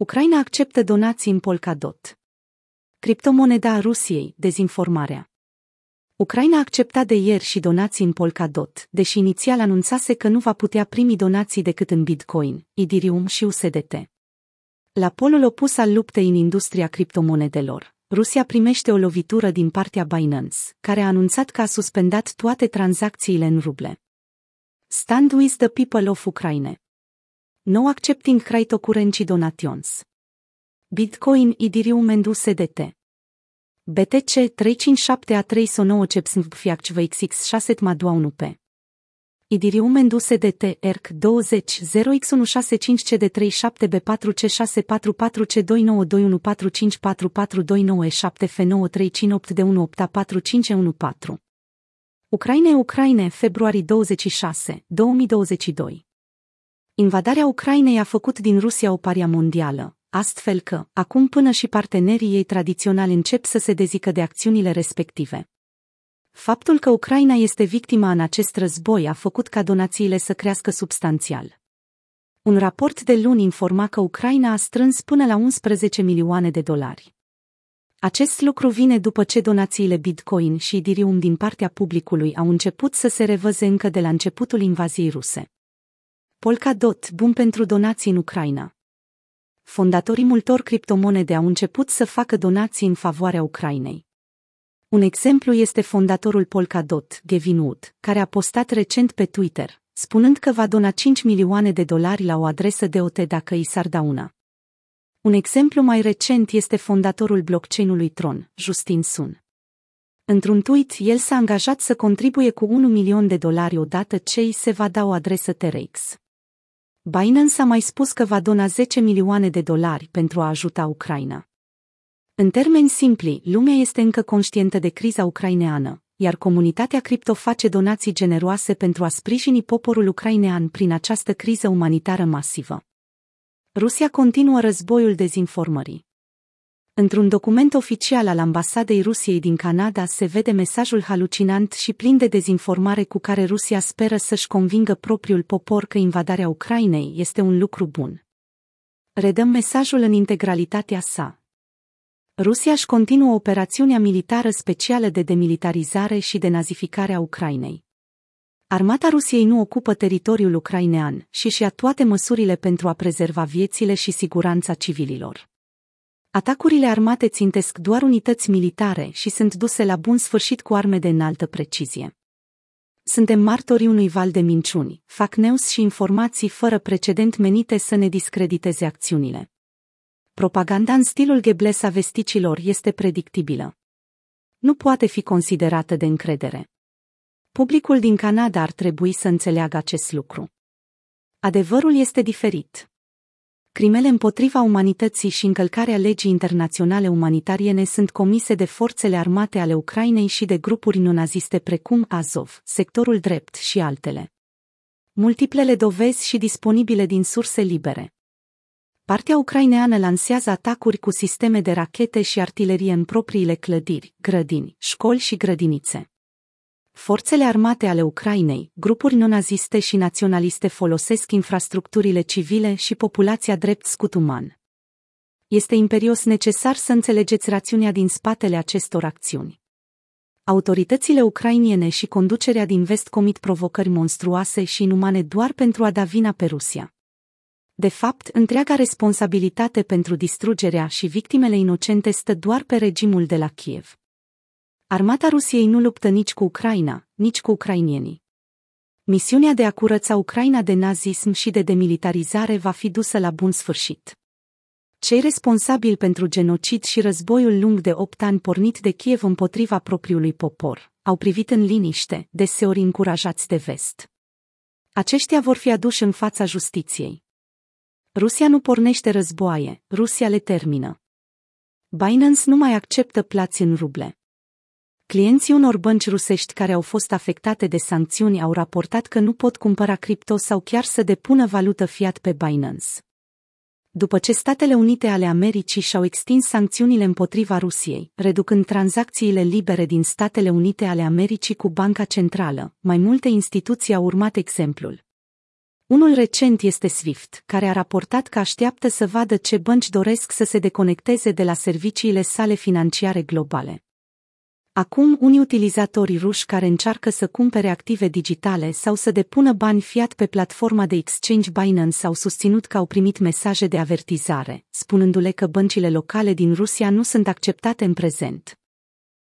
Ucraina acceptă donații în Polkadot. Criptomoneda a Rusiei, dezinformarea. Ucraina a acceptat de ieri și donații în Polkadot, deși inițial anunțase că nu va putea primi donații decât în Bitcoin, Ethereum și USDT. La polul opus al luptei în industria criptomonedelor, Rusia primește o lovitură din partea Binance, care a anunțat că a suspendat toate tranzacțiile în ruble. Stand with the people of Ukraine. No accepting cryptocurrency donations. Bitcoin, Ethereum and USDT. BTC 357 a 309 CEPSNVFIACV XX6 TMA 1 p Ethereum and USDT ERC 20 0x165 CD37 B4 C644 C2921454429 7 F9358 D1844514 Ucraine Ucraine februarie 26, 2022 Invadarea Ucrainei a făcut din Rusia o paria mondială, astfel că, acum până și partenerii ei tradiționali încep să se dezică de acțiunile respective. Faptul că Ucraina este victima în acest război a făcut ca donațiile să crească substanțial. Un raport de luni informa că Ucraina a strâns până la 11 milioane de dolari. Acest lucru vine după ce donațiile Bitcoin și Ethereum din partea publicului au început să se revăze încă de la începutul invaziei ruse. Polkadot, bun pentru donații în Ucraina. Fondatorii multor criptomonede au început să facă donații în favoarea Ucrainei. Un exemplu este fondatorul Polkadot, Gavin Wood, care a postat recent pe Twitter, spunând că va dona 5 milioane de dolari la o adresă de OT dacă i s-ar da una. Un exemplu mai recent este fondatorul blockchain-ului Tron, Justin Sun. Într-un tweet, el s-a angajat să contribuie cu 1 milion de dolari odată ce îi se va da o adresă TRX. Binance a mai spus că va dona 10 milioane de dolari pentru a ajuta Ucraina. În termeni simpli, lumea este încă conștientă de criza ucraineană, iar comunitatea cripto face donații generoase pentru a sprijini poporul ucrainean prin această criză umanitară masivă. Rusia continuă războiul dezinformării. Într-un document oficial al ambasadei Rusiei din Canada se vede mesajul halucinant și plin de dezinformare cu care Rusia speră să-și convingă propriul popor că invadarea Ucrainei este un lucru bun. Redăm mesajul în integralitatea sa. Rusia își continuă operațiunea militară specială de demilitarizare și de nazificare a Ucrainei. Armata Rusiei nu ocupă teritoriul ucrainean și și ia toate măsurile pentru a prezerva viețile și siguranța civililor. Atacurile armate țintesc doar unități militare și sunt duse la bun sfârșit cu arme de înaltă precizie. Suntem martorii unui val de minciuni, fac news și informații fără precedent menite să ne discrediteze acțiunile. Propaganda în stilul Goebbels a vesticilor este predictibilă. Nu poate fi considerată de încredere. Publicul din Canada ar trebui să înțeleagă acest lucru. Adevărul este diferit. Crimele împotriva umanității și încălcarea legii internaționale umanitariene sunt comise de forțele armate ale Ucrainei și de grupuri neonaziste precum Azov, sectorul drept și altele. Multiplele dovezi și disponibile din surse libere. Partea ucraineană lansează atacuri cu sisteme de rachete și artilerie în propriile clădiri, grădini, școli și grădinițe. Forțele armate ale Ucrainei, grupuri non-naziste și naționaliste folosesc infrastructurile civile și populația drept scut uman. Este imperios necesar să înțelegeți rațiunea din spatele acestor acțiuni. Autoritățile ucrainiene și conducerea din vest comit provocări monstruoase și inumane doar pentru a da vina pe Rusia. De fapt, întreaga responsabilitate pentru distrugerea și victimele inocente stă doar pe regimul de la Kiev. Armata Rusiei nu luptă nici cu Ucraina, nici cu ucrainienii. Misiunea de a curăța Ucraina de nazism și de demilitarizare va fi dusă la bun sfârșit. Cei responsabili pentru genocid și războiul lung de opt ani pornit de Kiev împotriva propriului popor, au privit în liniște, deseori încurajați de vest. Aceștia vor fi aduși în fața justiției. Rusia nu pornește războaie, Rusia le termină. Binance nu mai acceptă plați în ruble. Clienții unor bănci rusești care au fost afectate de sancțiuni au raportat că nu pot cumpăra cripto sau chiar să depună valută fiat pe Binance. După ce Statele Unite ale Americii și-au extins sancțiunile împotriva Rusiei, reducând tranzacțiile libere din Statele Unite ale Americii cu Banca Centrală, mai multe instituții au urmat exemplul. Unul recent este Swift, care a raportat că așteaptă să vadă ce bănci doresc să se deconecteze de la serviciile sale financiare globale. Acum, unii utilizatori ruși care încearcă să cumpere active digitale sau să depună bani fiat pe platforma de exchange Binance au susținut că au primit mesaje de avertizare, spunându-le că băncile locale din Rusia nu sunt acceptate în prezent.